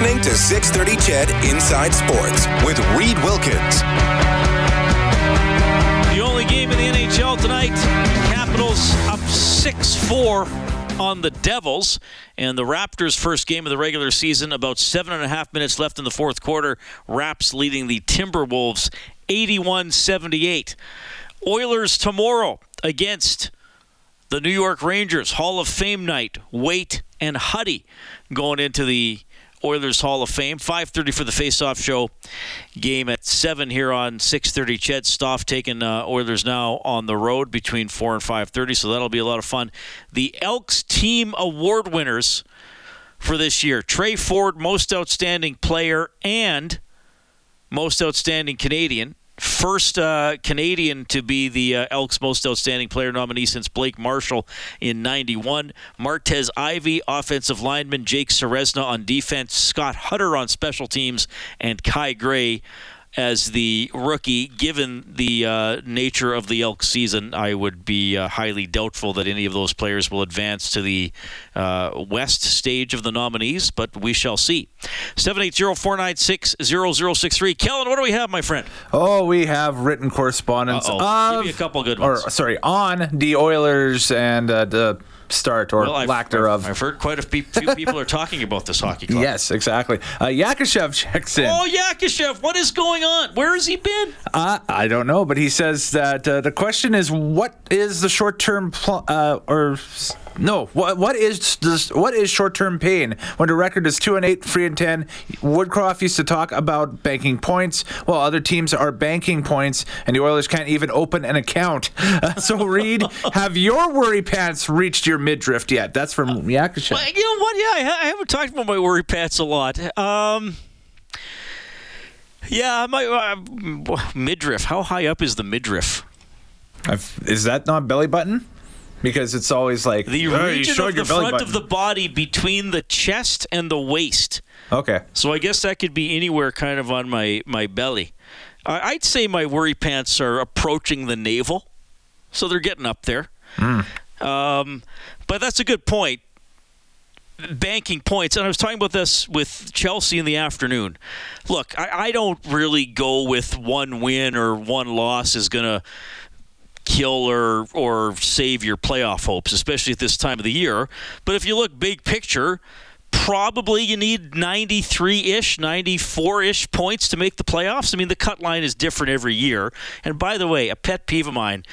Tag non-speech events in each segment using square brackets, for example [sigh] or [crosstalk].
Listening to 630 Ched Inside Sports with Reid Wilkins. The only game in the NHL tonight, Capitals up 6 4 on the Devils. And the Raptors' first game of the regular season, about seven and a half minutes left in the fourth quarter. Raps leading the Timberwolves 81 78. Oilers tomorrow against the New York Rangers Hall of Fame night. Weight and Huddy going into the Oilers Hall of Fame. 5:30 for the face-off show. Game at seven here on 6:30. Chet Stoff taking uh, Oilers now on the road between four and 5:30, so that'll be a lot of fun. The Elks Team Award winners for this year: Tre Ford, Most Outstanding Player and Most Outstanding Canadian first uh, Canadian to be the uh, Elks' most outstanding player nominee since Blake Marshall in 91. Martez Ivey, offensive lineman, Jake Ceresna on defense, Scott Hutter on special teams, and Kai Gray as the rookie. Given the uh, nature of the Elk season, I would be uh, highly doubtful that any of those players will advance to the uh, West stage of the nominees, but we shall see. 780-496-0063. Kellen, what do we have, my friend? Oh, we have written correspondence Uh-oh. of, Give me a couple good ones. or sorry, on the Oilers and uh, the start or Well, I've, lack I've, thereof. I've heard quite a few [laughs] people are talking about this hockey club. Yes, exactly. Uh, Yakashev checks in. Oh, Yakashev, what is going on? Where has he been? Uh, I don't know, but he says that uh, the question is, what is the short-term pl- uh, or s- no? What what is this, what is short-term pain when the record is two and eight, three and ten? Woodcroft used to talk about banking points, while other teams are banking points, and the Oilers can't even open an account. Uh, [laughs] so, Reid, have your worry pants reached your midriff yet? That's from Yakashev. Well, you know what? Yeah, I, ha- I haven't talked about my worry pants a lot. Um, yeah, my uh, midriff. How high up is the midriff? I've- Is that not belly button? Because it's always like The "Oh, region of the front button." of the body between the chest and the waist. Okay. So I guess that could be anywhere kind of on my, my belly. I I'd say my worry pants are approaching the navel. So they're getting up there. Um, but that's a good point. Banking points. And I was talking about this with Chelsea in the afternoon. Look, I, I don't really go with one win or one loss is going to kill or or save your playoff hopes, especially at this time of the year. But if you look big picture, probably you need 93-ish, 94-ish points to make the playoffs. I mean, the cut line is different every year. And by the way, a pet peeve of mine,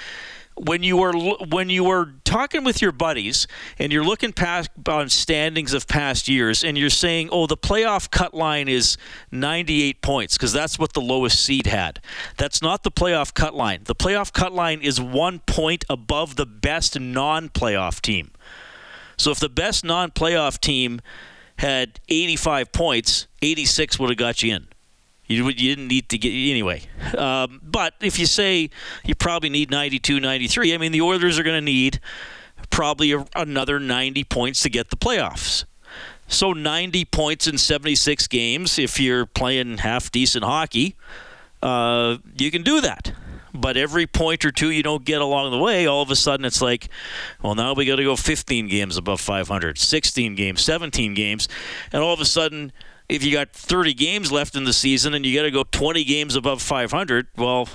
when you are when you are talking with your buddies and you're looking past on standings of past years and you're saying, "Oh, the playoff cut line is 98 points because that's what the lowest seed had." That's not the playoff cut line. The playoff cut line is 1 point above the best non-playoff team. So if the best non-playoff team had 85 points, 86 would have got you in. You, you didn't need to get anyway. Um, but if you say you probably need 92, 93, I mean the Oilers are going to need probably a, another 90 points to get the playoffs. So 90 points in 76 games, if you're playing half decent hockey, uh, you can do that. But every point or two you don't get along the way, all of a sudden it's like, well, now we got to go 15 games above 500, 16 games, 17 games, and all of a sudden, if you got 30 games left in the season and you got to go 20 games above 500, well,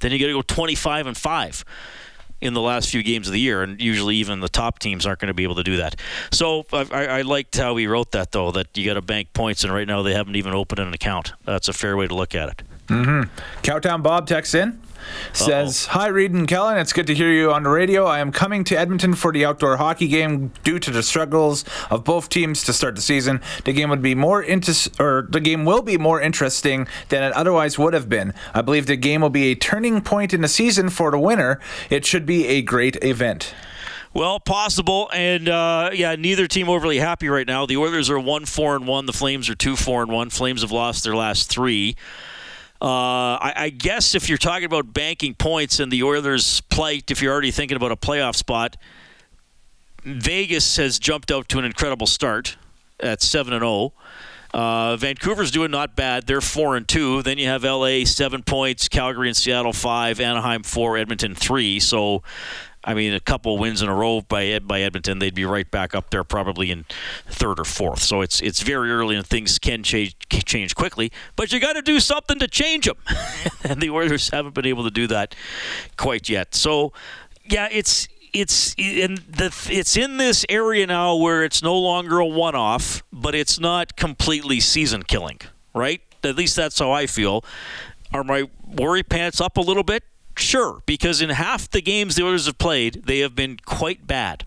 then you got to go 25 and five in the last few games of the year, and usually even the top teams aren't going to be able to do that. So I, I, I liked how he wrote that, though, that you got to bank points, and right now they haven't even opened an account. That's a fair way to look at it. Mm-hmm. Cowtown Bob texts in. Says, Hi, Reid and Kellen. It's good to hear you on the radio. I am coming to Edmonton for the outdoor hockey game due to the struggles of both teams to start the season. The game would be more inter- or the game will be more interesting than it otherwise would have been. I believe the game will be a turning point in the season for the winner. It should be a great event. Well, possible, and uh, yeah, neither team overly happy right now. The Oilers are one four and one. The Flames are two four and one. Flames have lost their last three. Uh, I, I, guess if you're talking about banking points and the Oilers' plight, if you're already thinking about a playoff spot, Vegas has jumped out to an incredible start at seven and zero. Oh. Uh, Vancouver's doing not bad. They're four and two. Then you have LA seven points, Calgary and Seattle five, Anaheim four, Edmonton three. So, I mean, a couple wins in a row by by Edmonton, they'd be right back up there, probably in third or fourth. So it's it's very early and things can change change quickly. But you got to do something to change them, [laughs] and the Oilers haven't been able to do that quite yet. So, yeah, it's it's in the it's in this area now where it's no longer a one-off, but it's not completely season killing, right? At least that's how I feel. Are my worry pants up a little bit? Sure, because in half the games the Oilers have played, they have been quite bad.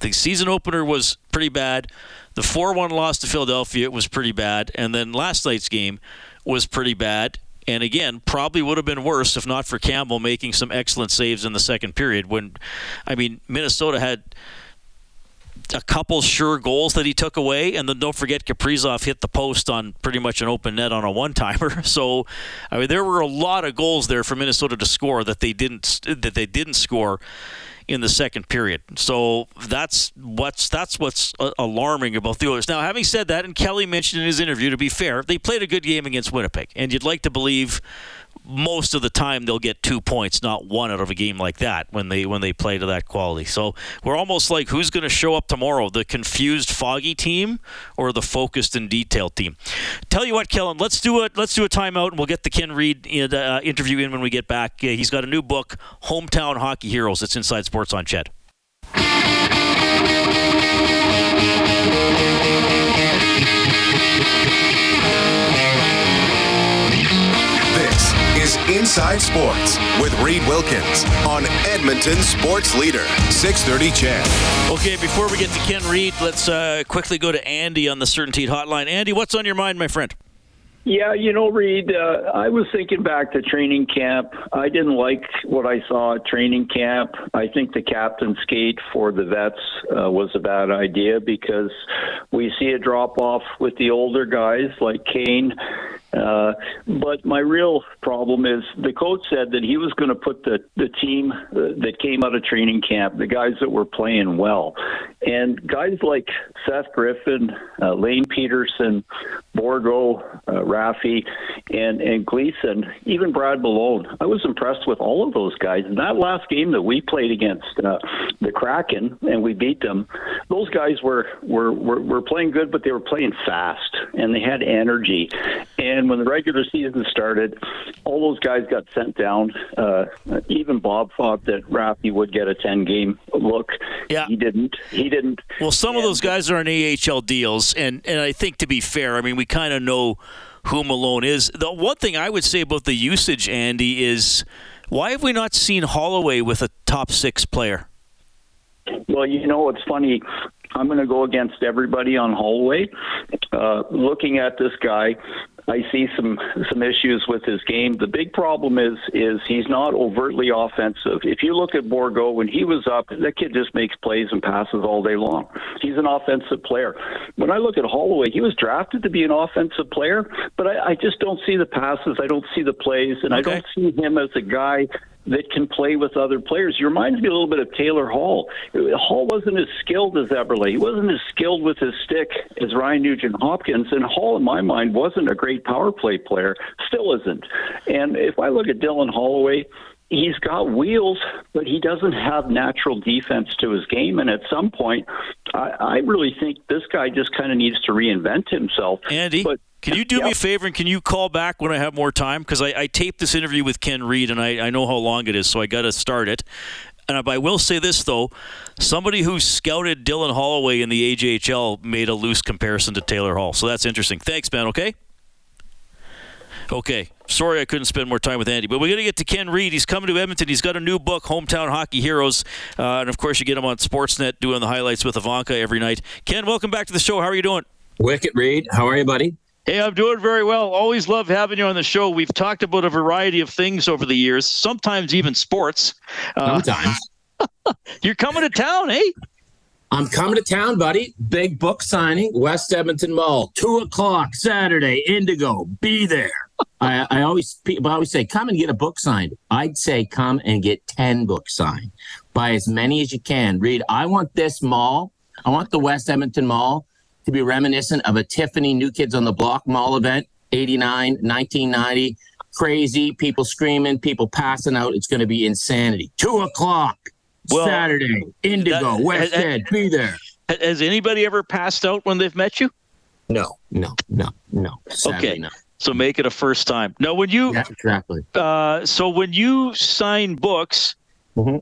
The season opener was pretty bad. The 4-1 loss to Philadelphia was pretty bad, and then last night's game was pretty bad. And again, probably would have been worse if not for Campbell making some excellent saves in the second period. When, I mean, Minnesota had a couple sure goals that he took away, and then don't forget Kaprizov hit the post on pretty much an open net on a one-timer. [laughs] So, I mean, there were a lot of goals there for Minnesota to score that they didn't that they didn't score in the second period. So that's what's that's what's uh, alarming about the Oilers. Now, having said that, and Kelly mentioned in his interview, to be fair, they played a good game against Winnipeg, and you'd like to believe most of the time they'll get two points, not one out of a game like that when they when they play to that quality. So we're almost like who's going to show up tomorrow? The confused, foggy team or the focused and detailed team? Tell you what, Kellen, let's do it. Let's do a timeout, and we'll get the Ken Reid uh, interview in when we get back. Uh, he's got a new book, Hometown Hockey Heroes. It's Inside Sports on CHED. Inside Sports with Reid Wilkins on Edmonton Sports Leader, 630 CHED. Okay, before we get to Ken Reid, let's uh, quickly go to Andy on the Certainty Hotline. Andy, what's on your mind, my friend? Yeah, you know, Reid, uh, I was thinking back to training camp. I didn't like what I saw at training camp. I think the captain skate for the vets uh, was a bad idea because we see a drop off with the older guys like Kane uh, but my real problem is the coach said that he was going to put the the team uh, that came out of training camp, the guys that were playing well, and guys like Seth Griffith, uh, Lane Pederson, Bourgault, uh, Raffi, and and Gleason, even Brad Malone. I was impressed with all of those guys. In that last game that we played against uh, the Kraken and we beat them, those guys were, were were were playing good, but they were playing fast and they had energy and when the regular season started, all those guys got sent down. Uh, even Bob thought that Raffi would get a 10 game look. Yeah. He didn't. He didn't. Well, some and, of those guys are on AHL deals. And, and I think, to be fair, I mean, we kind of know who Malone is. The one thing I would say about the usage, Andy, is why have we not seen Holloway with a top six player? Well, you know, it's funny. I'm going to go against everybody on Holloway. Uh, looking at this guy, I see some some issues with his game. The big problem is is he's not overtly offensive. If you look at Bourgault when he was up, that kid just makes plays and passes all day long. He's an offensive player. When I look at Holloway, he was drafted to be an offensive player, but I, I just don't see the passes. I don't see the plays, and okay. I don't see him as a guy that can play with other players. He reminds me a little bit of Taylor Hall. Hall wasn't as skilled as Eberle. He wasn't as skilled with his stick as Ryan Nugent Hopkins. And Hall, in my mind, wasn't a great power play player. Still isn't. And if I look at Dylan Holloway, he's got wheels, but he doesn't have natural defense to his game. And at some point, I, I really think this guy just kind of needs to reinvent himself. Andy, but, can you do yep. me a favor and can you call back when I have more time? Because I, I, taped this interview with Ken Reid and I, I know how long it is, so I got to start it. And I will say this though, somebody who scouted Dylan Holloway in the AJHL made a loose comparison to Taylor Hall. So that's interesting. Thanks, man. Okay. Okay. Sorry I couldn't spend more time with Andy, but we're going to get to Ken Reid. He's coming to Edmonton. He's got a new book, Hometown Hockey Heroes. Uh, and of course, you get him on Sportsnet doing the highlights with Evanka every night. Ken, welcome back to the show. How are you doing? Wicket Reid, How are you, buddy? Hey, I'm doing very well. Always love having you on the show. We've talked about a variety of things over the years, sometimes even sports. Uh, sometimes. [laughs] You're coming to town, eh? I'm coming to town, buddy. Big book signing, West Edmonton Mall, two o'clock Saturday. Indigo, be there. [laughs] I, I always people always say, come and get a book signed. I'd say, come and get ten books signed. Buy as many as you can. Read. I want this mall. I want the West Edmonton Mall to be reminiscent of a Tiffany New Kids on the Block Mall event, 89, 1990. Crazy, people screaming, people passing out. It's going to be insanity. Two o'clock Well, Saturday. Indigo, West that- Ed, be there. Has anybody ever passed out when they've met you? No, no, no, no. Sadly, Okay. no. So make it a first time. No, when you Yeah, exactly. uh, so when you sign books, Mhm.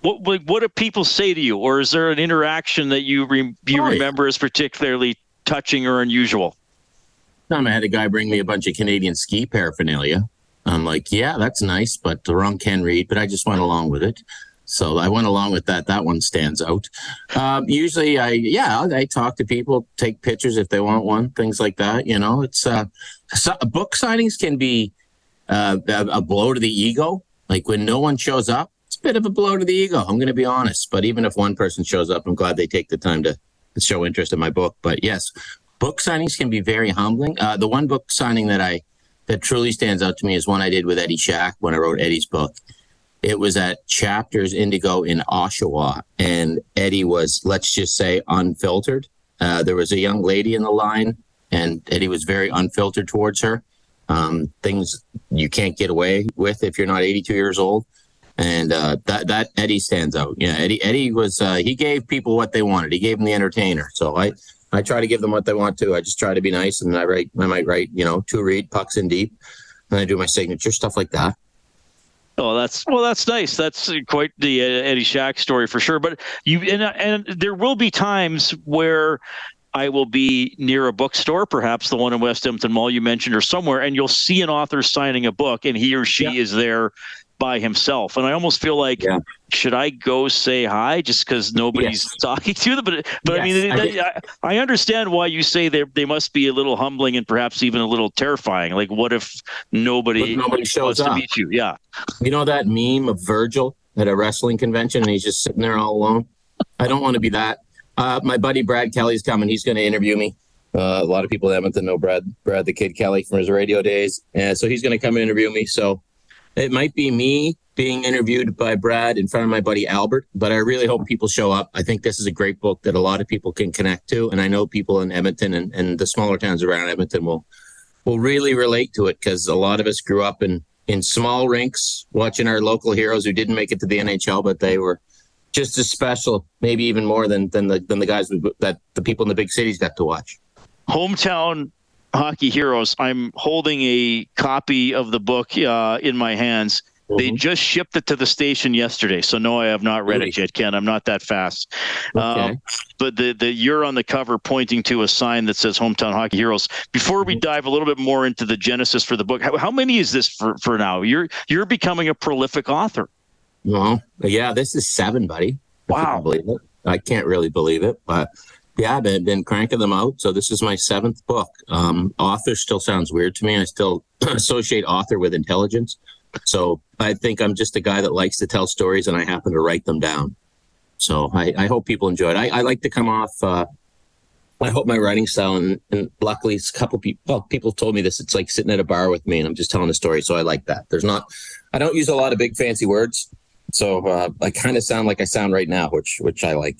What, what do people say to you, or is there an interaction that you re, you Oh, yeah. remember as particularly touching or unusual? Time I had a guy bring me a bunch of Canadian ski paraphernalia. I'm like, yeah, that's nice, but the wrong Ken Read. But I just went along with it. So I went along with that. That one stands out. Um, usually, I yeah, I talk to people, take pictures if they want one, things like that. You know, it's uh, so, book signings can be uh, a, a blow to the ego. Like when no one shows up, a bit of a blow to the ego. I'm going to be honest. But even if one person shows up, I'm glad they take the time to show interest in my book. But yes, book signings can be very humbling. Uh, the one book signing that I that truly stands out to me is one I did with Eddie Shack when I wrote Eddie's book. It was at Chapters Indigo in Oshawa, and Eddie was, let's just say, unfiltered. Uh, there was a young lady in the line, and Eddie was very unfiltered towards her. Um, things you can't get away with if you're not 82 years old, and uh, that that Eddie stands out. Yeah, Eddie Eddie was uh, he gave people what they wanted. He gave them the entertainer. So I I try to give them what they want to. I just try to be nice, and I write I might write you know two read pucks in deep, and I do my signature stuff like that. Oh, that's well, that's nice. That's quite the uh, Eddie Shack story for sure. But you and and there will be times where I will be near a bookstore, perhaps the one in West Edmonton Mall you mentioned, or somewhere, and you'll see an author signing a book, and he or she Yeah. is there by himself. And I almost feel like, Yeah. should I go say hi just because nobody's Yes. talking to them? But but I mean, I that- I, I understand why you say they they must be a little humbling and perhaps even a little terrifying. Like, what if nobody, nobody shows wants to up. meet you? Yeah. You know that meme of Virgil at a wrestling convention and he's just sitting there all alone? I don't want to be that. Uh, my buddy Brad Kelly's coming. He's going to interview me. Uh, a lot of people in Edmonton know Brad, Brad the Kid Kelly from his radio days. And so he's going to come and interview me. So it might be me being interviewed by Brad in front of my buddy Albert, but I really hope people show up. I think this is a great book that a lot of people can connect to. And I know people in Edmonton and, and the smaller towns around Edmonton will will really relate to it because a lot of us grew up in in small rinks watching our local heroes who didn't make it to the NHL, but they were just as special, maybe even more than than the than the guys that the people in the big cities got to watch. hometown hockey heroes i'm holding a copy of the book uh, in my hands they Mhm. just shipped it to the station yesterday so no i have not read Really? it yet ken i'm not that fast Okay. um, but the, the you're on the cover pointing to a sign that says hometown hockey heroes before Mm-hmm. we dive a little bit more into the genesis for the book how, how many is this for, for now you're you're becoming a prolific author Well, yeah, this is seven, buddy. Wow. can believe it. I can't really believe it, but yeah, I've been, cranking them out. So this is my seventh book. Um, author still sounds weird to me. I still [clears throat] associate author with intelligence. So I think I'm just a guy that likes to tell stories, and I happen to write them down. So I, I hope people enjoy it. I, I like to come off. Uh, I hope my writing style, and, and luckily, it's a couple people. Well, people told me this. It's like sitting at a bar with me, and I'm just telling a story. So I like that. There's not. I don't use a lot of big fancy words. So uh, I kind of sound like I sound right now, which which I like.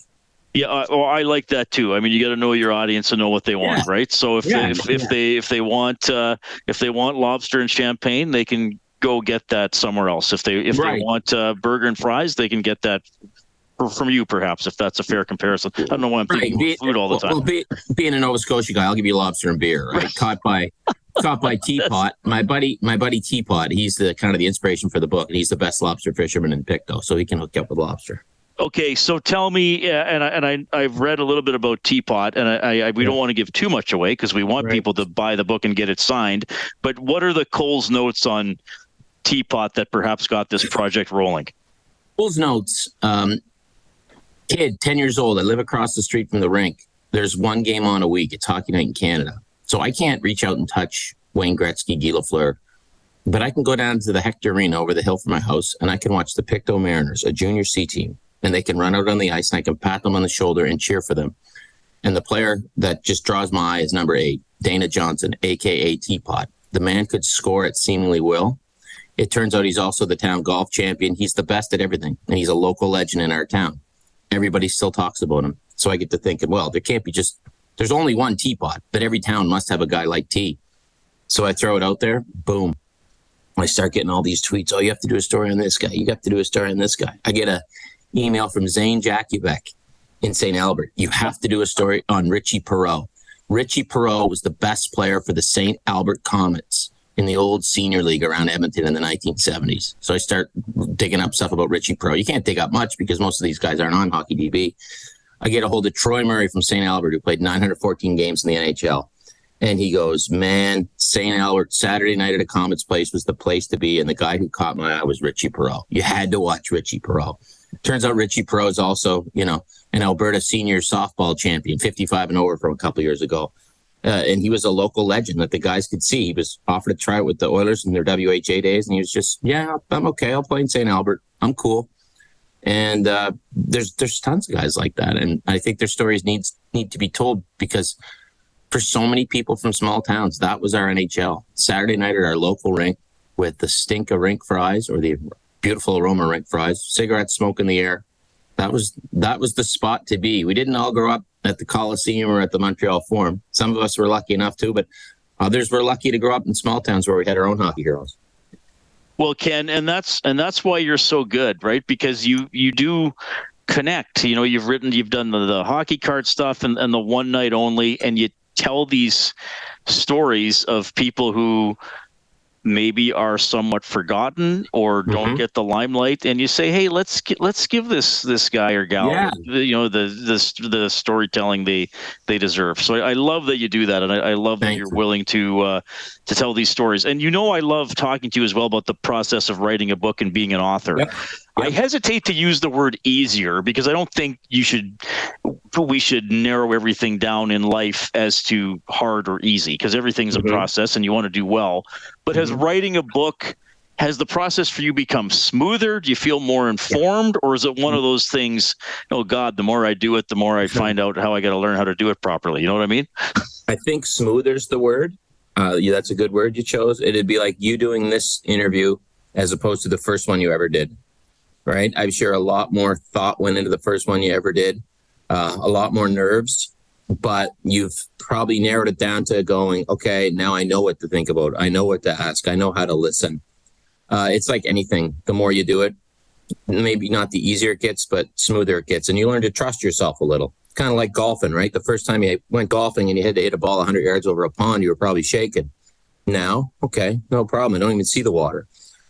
Yeah, uh, well, I like that too. I mean, you got to know your audience and know what they want, right? So if Yeah, if, if yeah. they if they want uh, if they want lobster and champagne, they can go get that somewhere else. If they if Right. they want uh, burger and fries, they can get that from you, perhaps, if that's a fair comparison. I don't know why I'm thinking Be- food all the time. Well, be, being a Nova Scotia guy, I'll give you lobster and beer. Right? Caught by caught by Teapot. [laughs] My buddy, my buddy Teapot. He's the kind of the inspiration for the book, and he's the best lobster fisherman in Pictou, so he can hook you up with lobster. Okay, so tell me, uh, and I, and I I've read a little bit about Teapot, and I, I, we don't want to give too much away because we want Right. people to buy the book and get it signed. But what are the Cole's notes on Teapot that perhaps got this project rolling? Cole's notes. Um, kid, ten years old. I live across the street from the rink. There's one game on a week. It's hockey night in Canada, so I can't reach out and touch Wayne Gretzky, Guy Lafleur. But I can go down to the Hector Arena over the hill from my house, and I can watch the Pictou Mariners, a junior C team, and they can run out on the ice and I can pat them on the shoulder and cheer for them. And the player that just draws my eye is number eight, Dana Johnson, aka Teapot. The man could score at seemingly will. It turns out he's also the town golf champion. He's the best at everything, and he's a local legend in our town. Everybody still talks about him. So I get to thinking, well, there can't be just there's only one teapot, but every town must have a guy like T. So I throw it out there, boom. I start getting all these tweets. Oh, you have to do a story on this guy. You have to do a story on this guy. I get a email from Zane Jakubek in St. Albert. You have to do a story on Richie Perreault. Richie Perreault was the best player for the St. Albert Comets in the old senior league around Edmonton in the 1970s. So I start digging up stuff about Richie Perreault. You can't dig up much because most of these guys aren't on Hockey DB. I get a hold of Troy Murray from St. Albert, who played 914 games in the NHL. And he goes, Man, St. Albert, Saturday night at a Comets place was the place to be. And the guy who caught my eye was Richie Perreault. You had to watch Richie Perreault. Turns out Richie Perreault is also, you know, an Alberta senior softball champion, 55 and over from a couple years ago. Uh, and he was a local legend that the guys could see. He was offered to try it with the Oilers in their WHA days. And he was just, yeah, I'm okay. I'll play in St. Albert. I'm cool. And uh, there's there's tons of guys like that, and I think their stories needs need to be told because for so many people from small towns, that was our NHL. Saturday night at our local rink with the stink of rink fries or the beautiful aroma rink fries, cigarette smoke in the air. That was that was the spot to be. We didn't all grow up at the Coliseum or at the Montreal Forum. Some of us were lucky enough to, but others were lucky to grow up in small towns where we had our own hockey heroes. Well, Ken, and that's and that's why you're so good, right? Because you you do connect. You know, you've written, you've done the, the hockey card stuff and, and the one night only, and you tell these stories of people who maybe are somewhat forgotten or don't mm-hmm. get the limelight and you say hey let's let's give this this guy or gal yeah. you know the the the storytelling they they deserve so i, I love that you do that and i, I love Thank that you're willing to uh, to tell these stories and you know i love talking to you as well about the process of writing a book and being an author yep. I hesitate to use the word easier because I don't think you should we should narrow everything down in life as to hard or easy because everything's mm-hmm. a process and you want to do well. But mm-hmm. has writing a book has the process for you become smoother? Do you feel more informed, or is it one of those things? Oh God, the more I do it, the more I [laughs] find out how I got to learn how to do it properly. You know what I mean? I think smoother is the word. Uh, yeah, that's a good word you chose. It'd be like you doing this interview as opposed to the first one you ever did right? I'm sure a lot more thought went into the first one you ever did, uh, a lot more nerves, but you've probably narrowed it down to going, okay, now I know what to think about. I know what to ask. I know how to listen. Uh, it's like anything. The more you do it, maybe not the easier it gets, but smoother it gets. And you learn to trust yourself a little. Kind of like golfing, right? The first time you went golfing and you had to hit a ball 100 yards over a pond, you were probably shaking. Now, okay, no problem. I don't even see the water.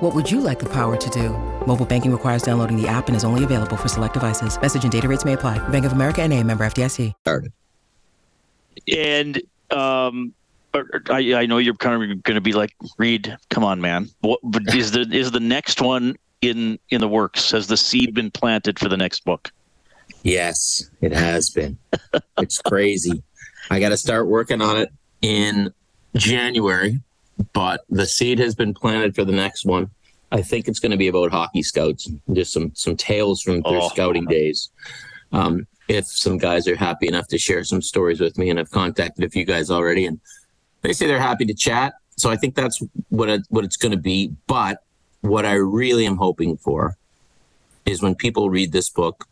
What would you like the power to do? Mobile banking requires downloading the app and is only available for select devices. Message and data rates may apply. Bank of America and a member FDIC. And um, I, I know you're kind of going to be like, Reid, come on, man. What, but is the is the next one in in the works? Has the seed been planted for the next book? Yes, it has been. it's crazy. I got to start working on it in January but the seed has been planted for the next one. I think it's going to be about hockey scouts, just some some tales from their oh. scouting days. Um, if some guys are happy enough to share some stories with me, and I've contacted a few guys already, and they say they're happy to chat. So I think that's what it, what it's going to be. But what I really am hoping for is when people read this book,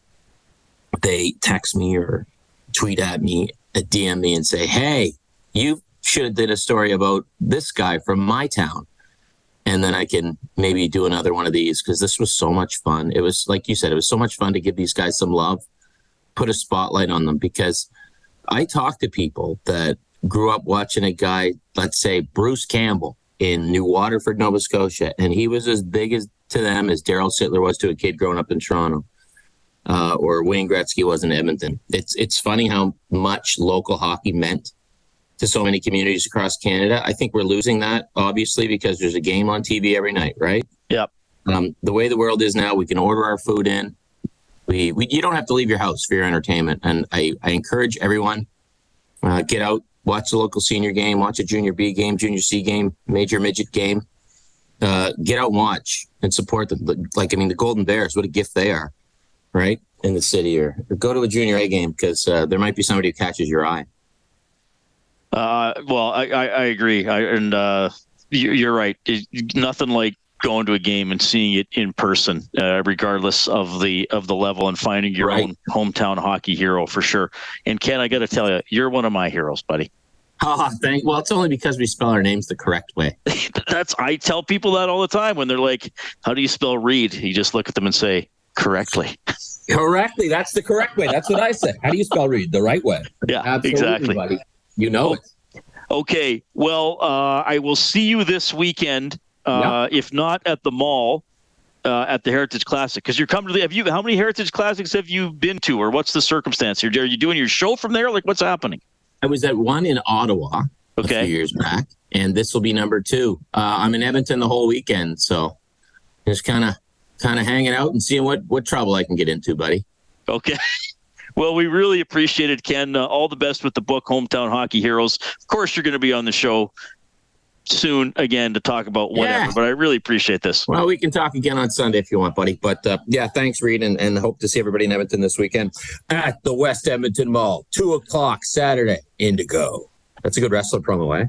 they text me or tweet at me, a DM me, and say, "Hey, you should have did a story about this guy from my town and then I can maybe do another one of these because this was so much fun. It was like you said, it was so much fun to give these guys some love, put a spotlight on them because I talk to people that grew up watching a guy, let's say Bruce Campbell in New Waterford, Nova Scotia, and he was as big as to them as Daryl Sittler was to a kid growing up in Toronto. uh, or Wayne Gretzky was in Edmonton. It's it's funny how much local hockey meant to so many communities across Canada. I think we're losing that obviously because there's a game on TV every night, right? Yep. Um, the way the world is now, we can order our food in. We, we you don't have to leave your house for your entertainment, and I, I encourage everyone uh, get out, watch the local senior game, watch a junior B game, junior C game, major midget game. Uh, get out and watch and support them. like. I mean, the Golden Bears, what a gift they are, right in the city. Or, or go to a junior A game because uh, there might be somebody who catches your eye. Uh, well, I, I, I agree, I, and uh, you, you're right. It, nothing like going to a game and seeing it in person, uh, regardless of the of the level, and finding your Right. own hometown hockey hero for sure. And Ken, I got to tell you, you're one of my heroes, buddy. [laughs] Oh, thank. Well, it's only because we spell our names the correct way. [laughs] That's I tell people that all the time when they're like, "How do you spell Reid?" You just look at them and say correctly. [laughs] Correctly, that's the correct way. That's what I said. How do you spell Reid? The right way. Yeah, exactly. buddy. You know it. Okay. Well, uh, I will see you this weekend. Uh, If not at the mall, uh, at the Heritage Classic, because you're coming to the. Have you? How many Heritage Classics have you been to, or what's the circumstance here? Are you doing your show from there? Like, what's happening? I was at one in Ottawa a few years back, and this will be number two. Uh, I'm in Edmonton the whole weekend, so just kind of kind of hanging out and seeing what what trouble I can get into, buddy. Okay. [laughs] Well, we really appreciate it, Ken. Uh, all the best with the book, Hometown Hockey Heroes. Of course, you're going to be on the show soon again to talk about whatever, Yeah. but I really appreciate this. Well, we can talk again on Sunday if you want, buddy. But uh, yeah, thanks, Reid, and, and hope to see everybody in Edmonton this weekend at the West Edmonton Mall, two o'clock Saturday. Indigo. That's a good wrestler promo, eh?